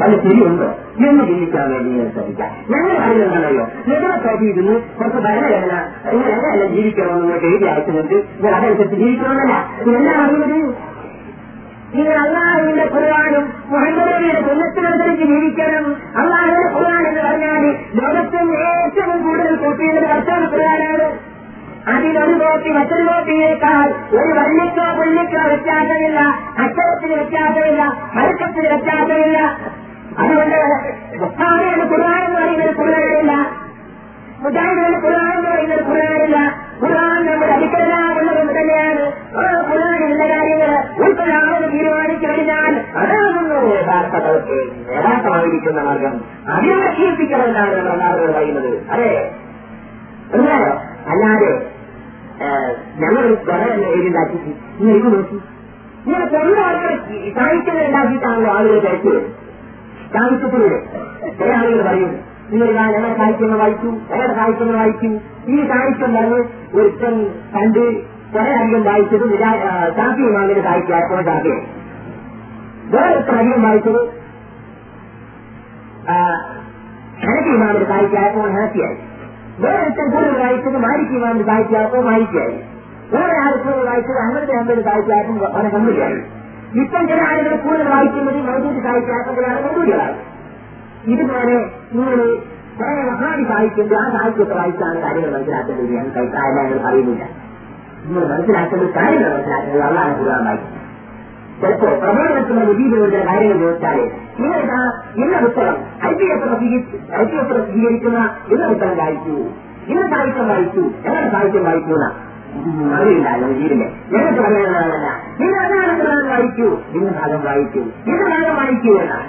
പല ശരിയുണ്ടോ? എന്ന് ചിന്തിക്കാൻ വേണ്ടി ഞാൻ ശ്രമിക്കാം ഞങ്ങൾ പറയുന്നതാണല്ലോ നിങ്ങളെ ഇരുന്ന് കുറച്ച് ഭരണഘടന നിങ്ങൾ എങ്ങനെയല്ല ജീവിക്കണമെന്ന് നിങ്ങൾക്ക് എഴുതി അയക്കുന്നുണ്ട് ഞാൻ അതനുസരിച്ച് ജീവിക്കണമെന്നല്ല. എല്ലാം അറിയുന്നത് നിങ്ങൾ അള്ളാഹുവിന്റെ ഖുർആാനും മുഹമ്മദിയുടെ പുണ്യത്തിനനുസരിച്ച് ജീവിക്കണം. അള്ളാഹുവിന്റെ ഖുർആൻ എന്ന് പറഞ്ഞാൽ ലോകത്തിന് ഏറ്റവും കൂടുതൽ കോപ്പിയുള്ളത് വർഷമാണ് ഖുർആനാണ്. അതിലൊരു കോപ്പി മറ്റൊരു കോപ്പിയേക്കാൾ ഒരു വള്ളിക്കോ പുള്ളിക്കോ വ്യത്യാസമില്ല. അക്ഷരത്തിന് വ്യത്യാസമില്ല. മരക്കത്തിന് വ്യത്യാസമില്ല. അതുകൊണ്ട് മുസ്താദിയുടെ ഖുർആൻ എന്ന് പറയുന്നത് ഖുർആനില്ല. മുജാഹിദിന്റെ ഖുർആൻ എന്ന് പറയുന്നത് ഖുർആനില്ല. ഖുർആൻ നമ്മുടെ അടിക്കലാകുന്നത് തന്നെയാണ്. ആ ഖുർആനിലുള്ള കാര്യങ്ങൾ ഉൾക്കൊള്ളാമെന്ന് തീരുമാനിച്ചു കഴിഞ്ഞാൽ അതാകുന്നു യഥാർത്ഥ യഥാർത്ഥമായിരിക്കുന്ന മാർഗം അതിനെ നമ്മൾ എല്ലാവരും പറയുന്നത്. അതെ? മനസ്സിലായോ അല്ലാതെ ഞങ്ങൾ കുറെ എഴുതിണ്ടാക്കി നിങ്ങൾ ഇത് നോക്കി. ഇങ്ങനെ ആളുകൾ സാഹിത്യങ്ങൾ ഉണ്ടാക്കിയിട്ടാണല്ലോ ആളുകൾ കഴിച്ചത് സാഹിത്യത്തിലൂടെ. ചില ആളുകൾ പറയും നിങ്ങൾ ഇതാ ഞങ്ങളുടെ സാഹിത്യങ്ങൾ വായിച്ചു ഞങ്ങളുടെ സാഹിത്യങ്ങൾ വായിച്ചു. ഈ സാഹിത്യം പറഞ്ഞ് ഒരുത്തൻ കണ്ട് കുറെ അധികം വായിച്ചത് ശാന്തി ഇമാമിന്റെ സാഹിത്യം അപ്പോൾ ശാന്തി വേറെ അധികം വായിച്ചത് ഹനഫി ഇമാമിന്റെ സാഹിത്യമായപ്പോൾ വേറെ ഒരുത്തൻ കൂടുതൽ വായിച്ചത് മാലിക് ഇമാമിന്റെ സാഹിത്യമായപ്പോൾ മാലിക്കായി വേറെ കൂടുതൽ വായിച്ചത് അഹമ്മദ് അഹമ്മദ് സാഹിത്യമായപ്പോൾ അവനെ കമ്മിയായി ഇപ്പം ചില ആളുകൾ കൂടുതൽ വായിക്കുന്നത് മൗദൂദ് സാഹിത്യമാക്കുമ്പോഴാണ് മൗദൂദികളായി ഇതുപോലെ നിങ്ങൾ കുറെ മഹാദി സാഹിത്യത്തിൽ ആ സാഹിത്യത്തെ വായിച്ചാണ് കാര്യങ്ങൾ മനസ്സിലാക്കേണ്ടത്. ഞാൻ കൈക്കാരെല്ലാം അറിയുന്നില്ല നിങ്ങൾ മനസ്സിലാക്കേണ്ട കാര്യങ്ങൾ മനസ്സിലാക്കുന്നത് അള്ളാഹ് കൂടാൻ വായിക്കുന്നത് ചിലപ്പോ പ്രബോധനത്തിന്റെ വിധീതയുടെ കാര്യങ്ങൾ ചോദിച്ചാൽ നിങ്ങളിതാ ഇന്ന പുസ്തകം I P S I P S പ്രസിദ്ധീകരിക്കുന്ന ഇന്ന പുസ്തകം വായിച്ചു ഇന്ന സാഹിത്യം വായിച്ചു എങ്ങനെ സാഹിത്യം വായിച്ചു അറിയില്ല ജീവിതം ഞങ്ങൾക്ക് പറയാനുള്ളതല്ല നിങ്ങൾ വായിച്ചു നിങ്ങൾ ഭാഗം വായിക്കൂ. ഇന്ന ഭാഗം വായിക്കൂ എന്നാണ്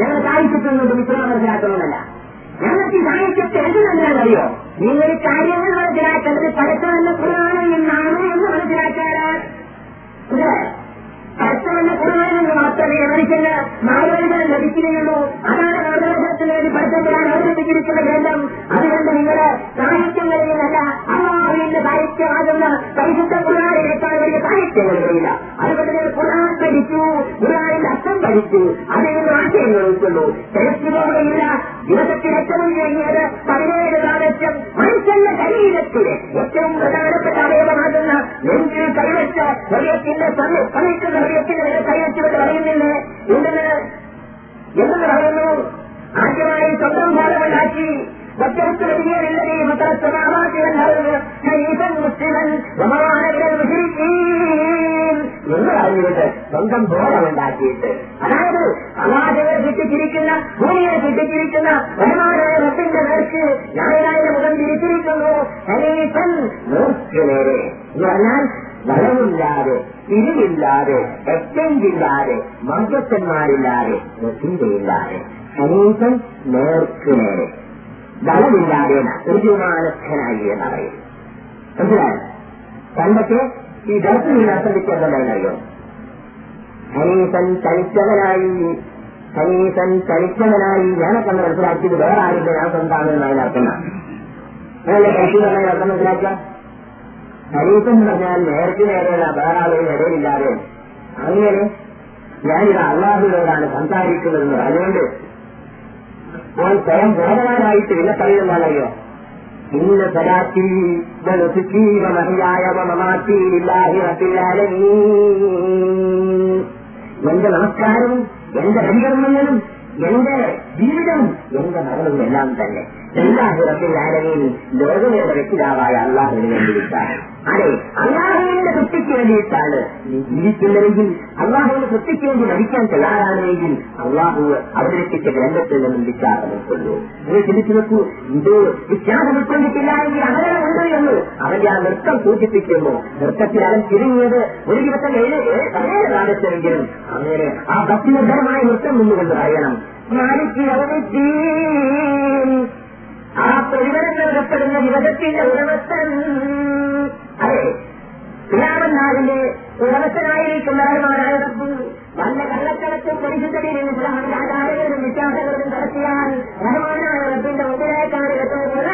ഞങ്ങൾ സാഹിത്യത്തിനൊന്നും മിത്രം മനസ്സിലാക്കുന്നതല്ല. ഞങ്ങൾക്ക് ഈ സാഹിത്യത്തെ എന്ത് മനസ്സിലാക്കറിയോ നിങ്ങൾ കാര്യങ്ങൾ മനസ്സിലാക്കേണ്ടത് പരസ്പരം കുറവാണ് എന്നാണ് എന്ന് മനസ്സിലാക്കാനാണ് പരസ്പരം കുറവാണെന്ന് മാത്രമേ മനുഷ്യന് മാർഗങ്ങൾ ലഭിക്കുകയുള്ളൂ. അതാണ് മാർഗദർശനത്തിന് വേണ്ടി അവതരിപ്പിച്ചിരിക്കുന്ന ഗ്രന്ഥം. അതുകൊണ്ട് അതുകൊണ്ട് അതുപോലെ ഖുർആൻ പഠിച്ചു ഖുർആനിന്റെ അർത്ഥം പഠിച്ചു. അതിൽ നിന്ന് ആശയങ്ങൾ ഉൾക്കൊള്ളു തിരക്കിലൂടെയില്ല ദിവസത്തിൽ ഏറ്റവും കഴിഞ്ഞത് പതിനേഴ് പ്രാവശ്യം മനുഷ്യന്റെ ശരീരത്തിലെ ഏറ്റവും പ്രധാനപ്പെട്ട അവയവമാകുന്ന നെഞ്ചിൽ കൈവച്ച് ഹൃദയത്തിന്റെ സമയം സമയത്തുന്ന ഹൃദയത്തിന്റെ നേരെ കൈവച്ചുകൊണ്ട് പറയുന്നില്ലേ എന്തിന് എന്തെന്ന്? പറയുന്നു? ആദ്യമായി സ്വന്തം ബോധമുണ്ടാക്കി واتركت الذي الذي فطر السماوات والارض حنيفا مسلما وما انا من المشركين എന്ന് പറഞ്ഞിട്ട് സ്വന്തം ബോധമുണ്ടാക്കിയിട്ട് അതായത് അള്ളാഹുവെ സൃഷ്ടിച്ചിരിക്കുന്ന ഭൂമിയെ സൃഷ്ടിച്ചിരിക്കുന്ന വരുമാനായ റബ്ബിന്റെ നേർക്ക് ഞായറാഴ്ച മുഖം തിരിച്ചിരിക്കുന്നു ഹനീഫൻ നേരെ എന്ന് പറഞ്ഞാൽ വളമില്ലാതെ തിരിവില്ലാതെ എക്സ്ചേഞ്ച് ഇല്ലാതെ മധ്യസ്ഥന്മാരില്ലാതെ ചിന്തയില്ലാതെ ഹനീഫൻ നേർക്ക് നേരെ വളമില്ലാതെ ഋജുമാനസ്ഥനായി എന്ന് പറയും. മനസ്സിലായോ? പണ്ടൊക്കെ ഈ ദർശനം നിന്ന് ഹനീസൻ തനിച്ചവനായി ഹനീസൻ തനിച്ചവനായി ഒന്ന് മനസ്സിലാക്കിയത് വേറെ ആരുടെ ഞാൻ സ്വന്തമാണെന്ന് നടത്തുന്ന. അതല്ലേ പറഞ്ഞ അർത്ഥം മനസ്സിലാക്കുക? ഹനീസൻ എന്ന് പറഞ്ഞാൽ നേരത്തെ നേരെയുള്ള വേറെ ആളുകൾ ഇടയില്ലാതെ അങ്ങനെ ഞാനിത് അള്ളാഹുവിനോടാണ് സംസാരിക്കുന്നതെന്ന് അതുകൊണ്ട് ಅವನು ಸ್ವಯಂ ಬೋಧವಾನಾಯಿತು ಇಲ್ಲ ಪರಿಣಾಮನಯ್ಯೋ ಇನ್ನ ಸದಾತಿ ಬಲಸು ಜೀವ ಮಹಿಯಾಯ ಮಮಾತಿ ಇಲ್ಲಾಹಿ ರತಿಯಾಲೀ எந்த நமஸ்காரமும் எந்த ஹரிகர்மங்களும் எந்த ஜீவிதமும் எந்த மகளும் எல்லாம் தன்னை എല്ലാഹി റബ്ബിൽ ആലമീൻ ലോകങ്ങളുടെ രക്ഷിതാവായ അള്ളാഹുവിന് വേണ്ടിയിട്ടാണ്. അതെ അള്ളാഹുവിന്റെ സൃഷ്ടിക്ക് വേണ്ടിയിട്ടാണ് ജീവിക്കുന്നതെങ്കിൽ അള്ളാഹുവിന്റെ സൃഷ്ടിക്ക് വേണ്ടി മരിക്കാൻ തയ്യാറാണെങ്കിൽ അള്ളാഹു അവതരിപ്പിച്ച ഗ്രന്ഥത്തിൽ നിന്നും വിശ്വാസം ഉൾക്കൊള്ളൂ. നിങ്ങൾ ചിന്തിച്ചു നോക്കൂ ഇത് വിശ്വാസം ഉൾക്കൊണ്ടിട്ടില്ല എങ്കിൽ ഉണ്ട് എന്ന് അവന്റെ ആ നൃത്തം സൂചിപ്പിക്കുന്നു നൃത്തത്തിൽ അവൻ തിരിഞ്ഞത് ഒരു ദിവസം ഏഴ് പതിനേഴ് അങ്ങനെ ആ ഭക്തിനിർഭരമായ നൃത്തം നിന്നുകൊണ്ട് പറയണം. ആ പ്രതിഫലം നൽകപ്പെടുന്ന ദിവസത്തിന്റെ ഉടമസ്ഥൻ അതെ ക്രിയാമനാളിന്റെ ഉടമസ്ഥനായിരിക്കുന്നവരുമാരായ വല്ല കള്ളക്കടത്തും പരിശുദ്ധതയിലും ഇസ്ലാമിന്റെ ആചാരങ്ങളും വിശ്വാസങ്ങളും നടത്തിയാൽ റഹ്മാനായ റബ്ബിന്റെ മുമ്പിലേക്കാണ് എത്തുന്നത്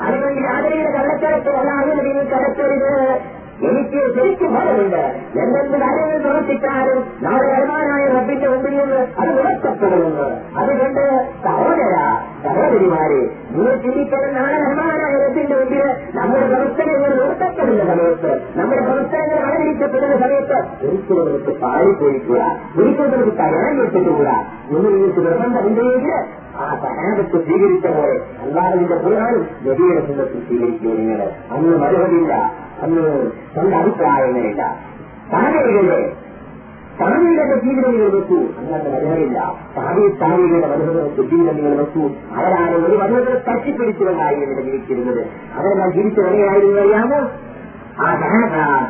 അതുകൊണ്ട് യാതൊരു കള്ളക്കടത്ത് അല്ലാതെ കടത്തരുത് എനിക്ക് ശരിക്കും ബോധമുണ്ട്. എന്തെന്ത് കാര്യങ്ങൾ പ്രവർത്തിച്ചാലും നാളെ വരുമാനായ റബ്ബിന്റെ മുമ്പിൽ അത് ഉറക്കപ്പെടുമെന്ന് അതുകൊണ്ട് സഹോദര സഹോദരിമാരെ നിങ്ങൾ ചിന്തിക്കണം നാളെ വരുമാനായ റബ്ബിന്റെ മുമ്പിൽ നമ്മുടെ പ്രവർത്തനങ്ങൾ ഉറക്കപ്പെടുന്ന സമയത്ത് നമ്മുടെ പ്രവർത്തനങ്ങൾ ആദരിക്കപ്പെടുന്ന സമയത്ത് ഒരിക്കലും നമുക്ക് പാടിപ്പോയിക്കൂട ഒരിക്കലും നമുക്ക് തരാനിട്ടിട്ടുകൂടാ നിങ്ങൾ നിങ്ങൾക്ക് നിർബന്ധമുണ്ടെങ്കിൽ ആ തരാനത്ത് സ്വീകരിച്ച പോലെ അല്ലാതെ പുരാനും നദിയുടെ സുഖത്തിൽ സ്വീകരിക്കുക നിങ്ങൾ അന്ന് മറുപടിയില്ല അന്ന് സ്വന്തം അഭിപ്രായങ്ങളില്ല താരകളുടെ താമികളുടെ ജീവിതം നിങ്ങൾ വെക്കൂ അങ്ങനത്തെ വരുന്നില്ല താമി താമികളുടെ മനുഷ്യർക്ക് ജീവിതം നിങ്ങൾ വെക്കൂ അവരാണ് ഒരു വധുവിനെ തട്ടിപ്പിടിച്ചുകൊണ്ടായി ഇവിടെ ജീവിച്ചിരുന്നത്. അവരെല്ലാം ജീവിച്ചു വരികയായിരുന്നു അറിയാമോ? ആ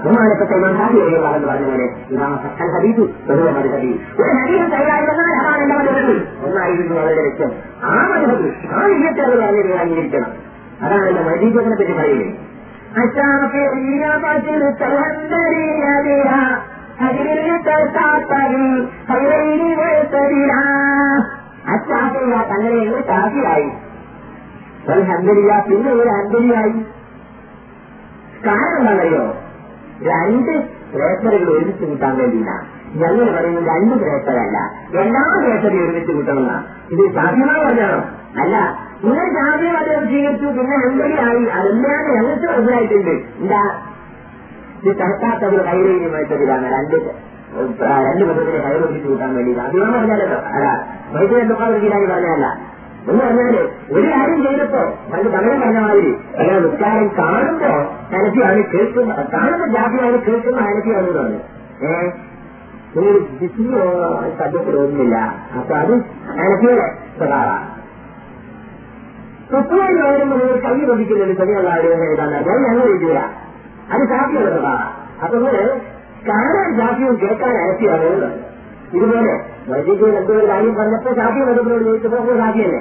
ബഹുമാനപ്പെട്ട പറഞ്ഞു പറഞ്ഞവരെ ഇതാ സക്കൻ ഹബീബ് ബഹുവ മധുഹബി ഒരു കൈകാര്യമാണ് എന്റെ മധുഹബി ഒന്നായിരുന്നു അവരുടെ ലക്ഷ്യം. ആ മധുഹബി ആ വിജയത്തെ അവർ അങ്ങനെ അംഗീകരിക്കണം. അതാണ് എന്റെ മജീബിനെ അച്ചാഫില്ലാത്ത അങ്ങനെയുള്ള കാഫിയായി ഒരു ഹന്തരിയ പിന്നെ ഒരു ഹന്തരിയായി കാരണം എന്താണെന്നറിയോ? രണ്ട് പ്രേക്ഷകകൾ ഒരുമിച്ച് കൂട്ടാൻ വേണ്ടിയിട്ടാണ് ഞങ്ങൾ പറയുന്ന രണ്ട് പ്രേക്ഷകരല്ല എല്ലാ പ്രേക്ഷകരെയും ഒരുമിച്ച് കൂട്ടണമെന്നാണ് ഇത് സാധ്യമായി പറഞ്ഞാണോ അല്ല. നിങ്ങൾ ജാതി മതം സ്വീകരിച്ചു പിന്നെ ഹന്തരിയായി അതെല്ലാം ഞങ്ങൾക്ക് മനസ്സിലായിട്ടുണ്ട്. എന്താ? ഇത് കണക്കാത്തവർ കൈരയുമായിട്ടതിലാണ് രണ്ട് രണ്ട് മതത്തിനെ കൈവരിച്ചു കൂട്ടാൻ വേണ്ടി അഭിമാനം പറഞ്ഞാലോ അല്ല വൈദ്യുതി എന്തൊക്കെ പറഞ്ഞല്ല എന്ന് പറഞ്ഞാൽ ഒരു കാര്യം ചെയ്തപ്പോ പണ്ട് പകരം പറഞ്ഞ മാതിരി അയാൾ നിസ്കാരം കാണുമ്പോ ഹനഫിയാണ് കേൾക്കുന്ന കാണുന്ന ജാതിയാണ് കേൾക്കുന്ന ഹനഫിയാണ് പറഞ്ഞു ഏഹ് സബ്ജക്ട് തോന്നുന്നില്ല അപ്പൊ അത് ഹനഫിയുടെ സ്വഭാവമാണ്. കുട്ടികൾ വരുമ്പോൾ കൈ ബന്ധിക്കുന്നുണ്ട് ചെറിയുള്ള ആളുകൾ എഴുതാൻ. ഞാൻ ഞങ്ങൾ എഴുതുക അത് സാധ്യത അതുപോലെ കാണാൻ ജാതിയും കേൾക്കാൻ അരത്തിയാണ് ഇതുപോലെ വൈദ്യുതി എന്തൊരു കാര്യം പറഞ്ഞപ്പോ ജാതി മതത്തിനോട് ചോദിച്ചപ്പോ സാധ്യല്ലേ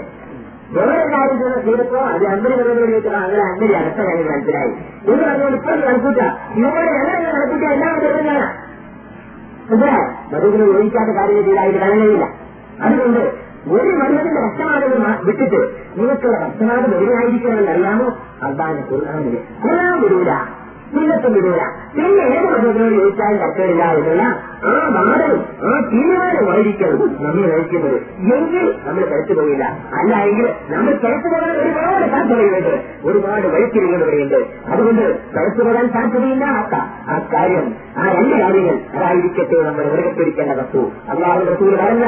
വേറെ കാര്യം ചെയ്തപ്പോ അത് അമ്പരി മതത്തിനോട് ചോദിച്ചപ്പോ അങ്ങനെ അമ്പരി അടുത്ത കാര്യം മനസ്സിലായി. ഇത് പറഞ്ഞാൽ ഇപ്പം കണക്കൂട്ട ഇവരെ എല്ലാം കണക്കൂട്ട എല്ലാം ചെറുതാണ് മതത്തിന് ചോദിക്കാത്ത കാര്യം ചെയ്തായിട്ട് കാണുകയില്ല അതുകൊണ്ട് ഒരു മനുഷ്യന്റെ ഭക്ഷണമാണെന്ന് വിട്ടിട്ട് നിങ്ങൾക്കുള്ള ഭക്ഷണമാകെ വെറുതായിരിക്കണമെന്ന് അബ്ബാനെ അതാണ് ഖുർആാനിൽ. ഖുർആൻ വിടൂല പിന്നെ ഏത് മതത്തിനോട് ചോദിച്ചാലും തട്ടില്ല എന്നുള്ള ആ വാദവും ആ തീരുമാനമായിരിക്കണം നമ്മൾ നയിക്കുന്നത്. എങ്കിൽ നമ്മൾ കരുത്തു പോയില്ല. അല്ല എങ്കിൽ നമ്മൾ കരുത്തു പോകാൻ ഒരുപാട് സാധ്യതയുണ്ട് ഒരുപാട് വഴിത്തിരികളുണ്ട് അതുകൊണ്ട് കരുത്തു പോകാൻ സാധ്യതയില്ലാത്ത ആ കാര്യം ആ രണ്ട് കാര്യങ്ങൾ അതായിരിക്കട്ടെ നമ്മൾ മൃഗത്തിരിക്കേണ്ട വസ്തു. അള്ളാഹു റസൂൽ പറഞ്ഞ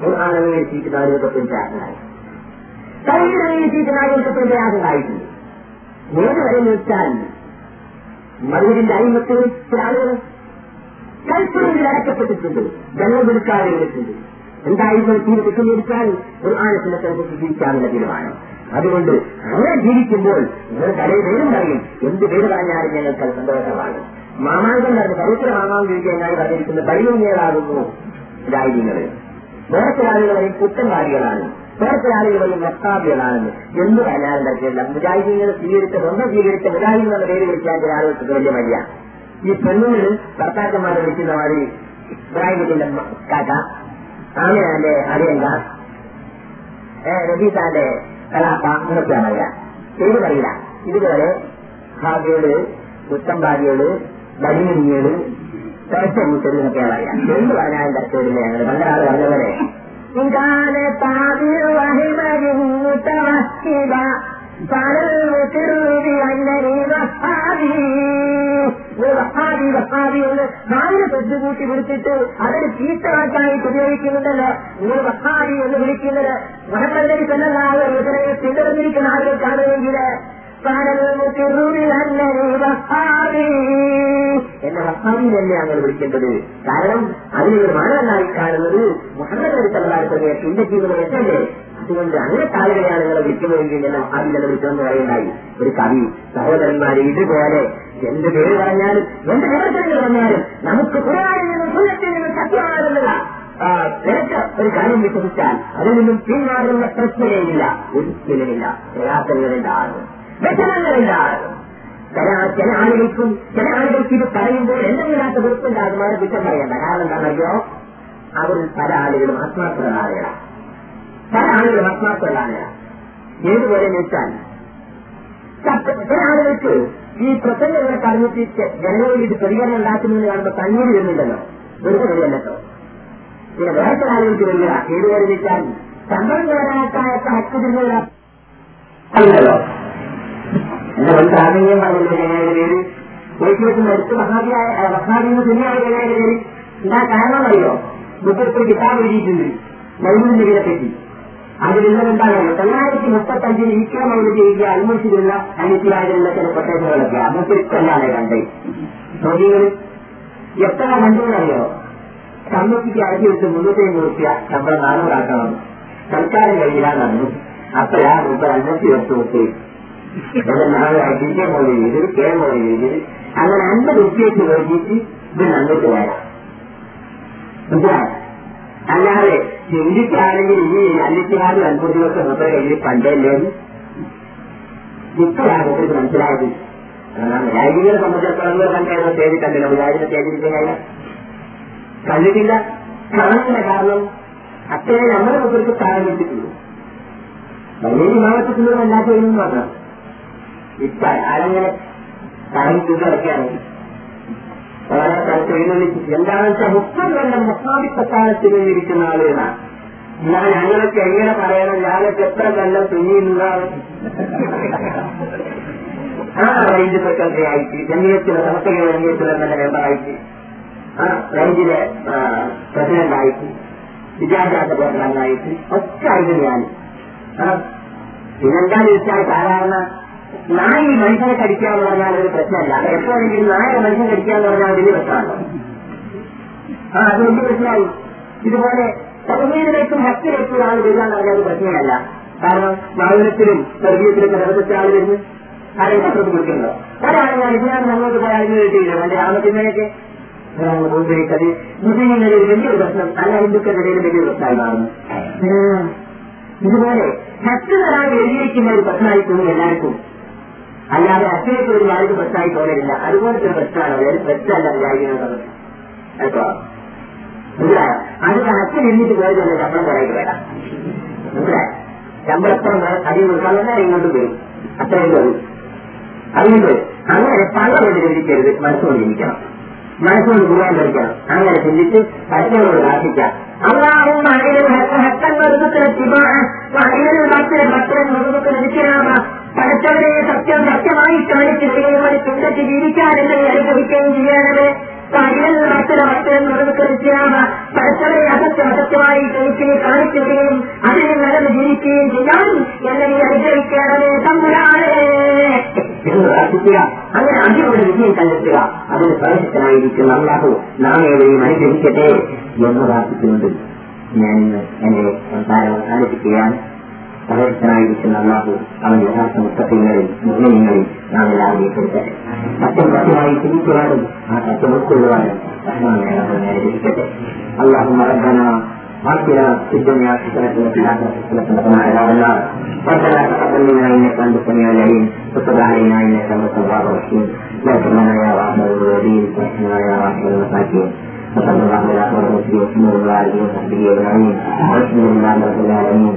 ഖുർആാനങ്ങൾ ചീറ്റുകാരുകൾക്കൊപ്പം പ്രയാസമായി കൈകളിൽ ചീറ്റുകാരുകൾക്കൊപ്പം പ്രയാസമായിട്ടുണ്ട് ഏത് വരെ വെച്ചാൽ മധുരിന്റെ അയിമത്തിൽ ചില ആളുകൾ കൽപ്പനയിൽ അടക്കപ്പെട്ടിട്ടുണ്ട് ജന്മം വിളിക്കാതെ വിളിച്ചിട്ടുണ്ട് എന്തായിരുന്നു തീരുമാനം എടുക്കാൻ? ഒരു ആനത്തിനനുസരിച്ച് ജീവിക്കാനുള്ള തീരുമാനം. അതുകൊണ്ട് അങ്ങനെ ജീവിക്കുമ്പോൾ നിങ്ങൾ കടയിൽ പേരും പറയും എന്ത് പേര് പറഞ്ഞാലും ഞങ്ങൾക്ക് സന്തോഷമാണ്. മാമാങ്കം നടന്ന് പവിത്ര മാമാങ്കം ചോദിക്കാൻ പറഞ്ഞിരിക്കുന്നത് പരിഗണനകളാകുന്നു രാജ്യങ്ങൾ പറയും കുറ്റംവാദികളാണ് വേറെ ആളുകൾ പറയും വക്താബികളാണെന്ന് എന്ന് പറഞ്ഞാലും തരത്തിലുള്ള മുജാഹിദീങ്ങൾ സ്വീകരിച്ച സ്വന്തം സ്വീകരിച്ച മുജാഹിദീൻ എന്ന പേര് വിളിക്കാൻ ചില ആളുകൾക്ക് വലിയ മടിയ. ഈ പെണ്ണുങ്ങൾ ഭർത്താക്കന്മാരെ വിളിക്കുന്ന മാതിരി ഇബ്രാഹിമിന്റെ കാക്ക ആമിനാന്റെ അറിയങ്ക റബീസാന്റെ കലാപ്പ എന്നൊക്കെയാണ് അറിയാം പേര് പറയില്ല. ഇതുപോലെ ഹാബിയോട് ഭാഗ്യോട് ബലിമിനിയോട് തരച്ച കൂട്ടര് എന്നൊക്കെയാണ് അറിയാം എന്ത് പറഞ്ഞാലും തരത്തില്ല ഞങ്ങൾ പണ്ടൊരാൾ പറഞ്ഞ പോലെ ഇതാണ് താതിൽ വഹിമയും മുത്തവസ്തിബ വഹാബി വഹാബി എന്ന് നാലിന് പെട്ടുകൂട്ടി വിളിച്ചിട്ട് അതൊരു ചീത്തവാക്കായിട്ട് ഉപയോഗിക്കുന്നുണ്ടല്ലോ നിങ്ങൾ വഹാബി എന്ന് വിളിക്കുന്നത് മുഹമ്മദ് നബി സല്ലല്ലാഹു അലൈഹി വസല്ലമയെ പിന്തുടർന്നിരിക്കുന്ന ആളുകൾക്കാണെങ്കിൽ എന്നെ വഹാബി തന്നെ അങ്ങനെ വിളിക്കേണ്ടത്? കാരണം അതിനൊരു മാനവനായി കാണുന്നത് മുഹമ്മദ് നബി വസല്ലമയെ പിന്തുടരുന്നത് വെച്ചല്ലേ? അതുകൊണ്ട് അങ്ങനെ താഴെയാണ് നിങ്ങളെ വിളിക്കുന്നതെങ്കിൽ എന്നെ വഹാബി തന്നെ വിളിക്കണമെന്ന് പറയുണ്ടായി ഒരു കവി സഹോദരന്മാരെ ഇതുപോലെ എന്ത് പേര് പറഞ്ഞാലും എന്ത് വിമർശനങ്ങൾ പറഞ്ഞാലും നമുക്ക് നിന്നും സത്യമാകുന്നില്ല ഒരു കാര്യം വിശ്വസിച്ചാൽ അതിൽ നിന്നും പിന്മാറുന്ന പ്രശ്നമേയില്ല ഒരിക്കലുമില്ല പ്രയാസങ്ങളുണ്ടാകും വിഷമങ്ങളുണ്ടാകും ചില ചില ആളുകൾക്കും ചില ആളുകൾക്ക് ഇത് പറയുമ്പോൾ എന്തെങ്കിലാത്ത വെറുപ്പുണ്ടാകും അവരെ കുറ്റം പറയണ്ട. കാരണം എന്താണെന്നറിയോ? അവർ പല ആളുകളും ആത്മാർത്ഥമുള്ള ആളുകളാണ് പല ആളുകളും ആത്മാർത്ഥമുള്ള ആളുകളാണ് ഏതുപോലെ വെച്ചാൽ ചില ആളുകൾക്ക് ഈ പ്രസംഗങ്ങളെ പറഞ്ഞിട്ട് ജനങ്ങളിൽ ഇത് പ്രതികരണം ഉണ്ടാക്കുന്നതിന് കാണുമ്പോൾ കണ്ണീര് വരുന്നുണ്ടല്ലോ. വെറുതെ വരുമല്ലോ പിന്നെ വേറെ ആളുകൾക്ക് വരിക ഏതുപോലെ വെച്ചാൽ ശമ്പളം നേടാനാക്കാത്ത ഹക്ക് എന്റെ ഒരു പ്രാഥമികം പറഞ്ഞില്ല ജനയുടെ പേര് ഒരിക്കലും അടുത്ത് മഹാബിയായ മഹാബിന്ന് തുല്യമായ ജനയുടെ പേര് എന്താ കാരണം അറിയോ മുപ്പത്തി കിതാബ് എഴുതിയിട്ടുണ്ട് മൗലിന്റെ പേരെ പറ്റി അതിലുള്ള എന്താണല്ലോ തൊള്ളായിരത്തി മുപ്പത്തഞ്ചിൽ ഈക്ക മൗലിക എഴുതിയ അൽമുഷിലുള്ള അനിത്യമായിട്ടുള്ള ചില കൊട്ടേഷനുകളൊക്കെ അതൊക്കെ കണ്ടേ നോക്കികൾ എത്ര കണ്ടെന്നറിയോ കമ്മിറ്റിക്ക് അടച്ചു വെച്ച് മുന്നൂറ്റി അമ്പത് റുപ്യ ശമ്പളം നാനൂറാക്കണം സർക്കാരും കഴിയില്ല നടന്നു അപ്പോഴാ മുപ്പത് അഞ്ഞൂറ്റി വെച്ച് കൊടുത്ത് നാളായിട്ട് കെ മോളി ചെയ്തത് കേ മോളി ചെയ്തത് അങ്ങനെ അൻപത് വ്യക്തിയേക്ക് വേണ്ടിയിട്ട് ഇത് അങ്ങോട്ട് വരാം. അല്ലാതെ ചിന്തിച്ചാണെങ്കിൽ ഇനി അല്ലിച്ചാലും അൻപത് ദിവസം മുപ്പത് കഴിഞ്ഞ് പണ്ടല്ലേ ഇപ്പോഴാണ് ഇത് മനസ്സിലായത്. മുജാഹിദികളെ സംബന്ധിച്ചിടത്തോളം കണ്ടായിരുന്നു പേര് കണ്ടില്ല മുജാഹിദിനെ തേടിയിരിക്കുന്ന കണ്ടിട്ടില്ല. കാണുന്നില്ല കാരണം അത്രയും മുഖർക്ക് സ്ഥാനം കിട്ടിയിട്ടുള്ളൂ. വലിയ വിമാനത്തിലുള്ള അല്ലാത്തതിനും മാത്രം ഇപ്പൊ ആരങ്ങനെ സ്ഥാനം കിടക്കുകയാണ് വളരെ എഴുന്നള്ളിച്ച് എന്താണെന്ന് വെച്ചാൽ മുപ്പത് കൊല്ലം മുസ്താദിപ്പത്താനത്തിൽ ഇരിക്കുന്ന ആളുകളാണ് ഞാൻ ഞങ്ങളൊക്കെ എങ്ങനെ പറയണം ഞാനൊക്കെ എത്ര കൊല്ലം തുന്നിയിരുന്നതാണ് ആ റേഞ്ച് സെക്രട്ടറി ആയിട്ട് ജനീയത്തിലെ സമസ്തക ജനീയത്തിലെ തന്നെ മെമ്പറായിട്ട് ആ റേഞ്ചിലെ പ്രസിഡന്റായിട്ട് വിദ്യാഭ്യാസ പ്രസിഡന്റായിട്ട് ഒക്കെ ആയിരുന്നു ഞാൻ പിന്നെന്താന്ന് വെച്ചാൽ സാധാരണ നായി മനുഷ്യനെ കടിക്കുക എന്ന് പറഞ്ഞാൽ ഒരു പ്രശ്നമല്ല. എപ്പോഴെങ്കിലും നായ മനുഷ്യൻ എന്ന് പറഞ്ഞാൽ വലിയ പ്രശ്നമാണ്. ആ അത് വലിയ പ്രശ്നമായി. ഇതുപോലെ തമിഴിലേക്കും ഭക്തിയിലേക്കും ആൾ വരിക എന്ന് പറഞ്ഞാൽ ഒരു പ്രശ്നമല്ല കാരണം മാവിനത്തിലും സർവീയത്തിലൊക്കെ നിറവത്തെ ആൾ വരുന്നു. ആരെയും പത്രത്തിൽ കുടിക്കുന്നുണ്ടോ ഒരാളെ ഞാൻ ഇതിനാണ് നമ്മളോട് പോയാൽ കിട്ടിയില്ല എന്റെ രാമത്തിനൊക്കെ ഉപയോഗിച്ചത് മുസ്ലിങ്ങളുടെ ഒരു വലിയൊരു പ്രശ്നം. അല്ല ഹിന്ദുക്കളുടെ ഇടയിൽ വലിയൊരു പ്രശ്നമായി മാറുന്നു. ഇതുപോലെ ഭക്തരായി ഒരാൾ എഴുതിയിരിക്കുന്ന ഒരു പ്രശ്നമായി തോന്നി എല്ലാവർക്കും അല്ലാതെ അച്ഛനൊക്കെ ഒരു ആൾക്ക് പ്രശ്നമായി തോന്നലില്ല അതുപോലെ ചില പ്രശ്നമാണ് അതായത് പ്രശ്നമല്ല വിചാരിക്കുന്നത് മനസ്സിലായോ അത് അച്ഛൻ എന്നിട്ട് പോയതല്ല ശമ്പളം പറയാൻ വേണം മനസ്സിലായോ ശമ്പളപ്പുറം അധികം കൊടുക്കാൻ ഇങ്ങോട്ട് വരും അത്രയും വരും അതുകൊണ്ട് അങ്ങനെ പല ചിന്തിക്കരുത് മനസ്സുകൊണ്ട് ചിന്തിക്കണം മനസ്സുകൊണ്ട് പോകാൻ പഠിക്കണം അങ്ങനെ ചിന്തിച്ച് പരസ്യങ്ങളോട് പ്രാർത്ഥിക്കാം അള്ളാഹും പഠിച്ചവരെ സത്യം സത്യമായി കാണിച്ചിരിക്കുകയും അത് പിന്നിട്ട് ജീവിക്കാനെന്നെ അനുഭവിക്കുകയും ചെയ്യാനത് പകൽ മറ്റൊരു പഠിച്ചവരെ അസത്യം അസത്യമായി ക്ഷണിക്കുകയും കാണിക്കുകയും അതിന് നടന്ന് ജീവിക്കുകയും ചെയ്യാൻ എന്നെ നീ അങ്ങനെ അതിനോട് വിജയം കണ്ടെത്തുക. അതിന് പ്രവേശിതനായിരിക്കുന്ന അള്ളാഹു നാം ഏവരെയും അനുഗ്രഹിക്കട്ടെ എന്ന് പ്രാർത്ഥിക്കുന്നുണ്ട്. ഞാൻ എന്റെ സംസാരം فليس معي بسم الله أو الإنسان المستقيم مريض مؤمن مريض نعم العبد في الفتح أتبقى في سبيك وارد أتبقى كل وارد رحمن العالمين في الفتح اللهم ربنا وقنا في الدنيا حسنة وفي الآخرة حسنة وقنا عذاب النار ربنا تقبل منا إنك أنت السميع العليم وتب علينا إنك أنت الغفور الرحيم لا لنا يا رحمة الوالدين وارحمنا يا رحمة المساكين وصلى الله على خير المسلمين وعلى اله وصحبه اجمعين والحمد لله رب العالمين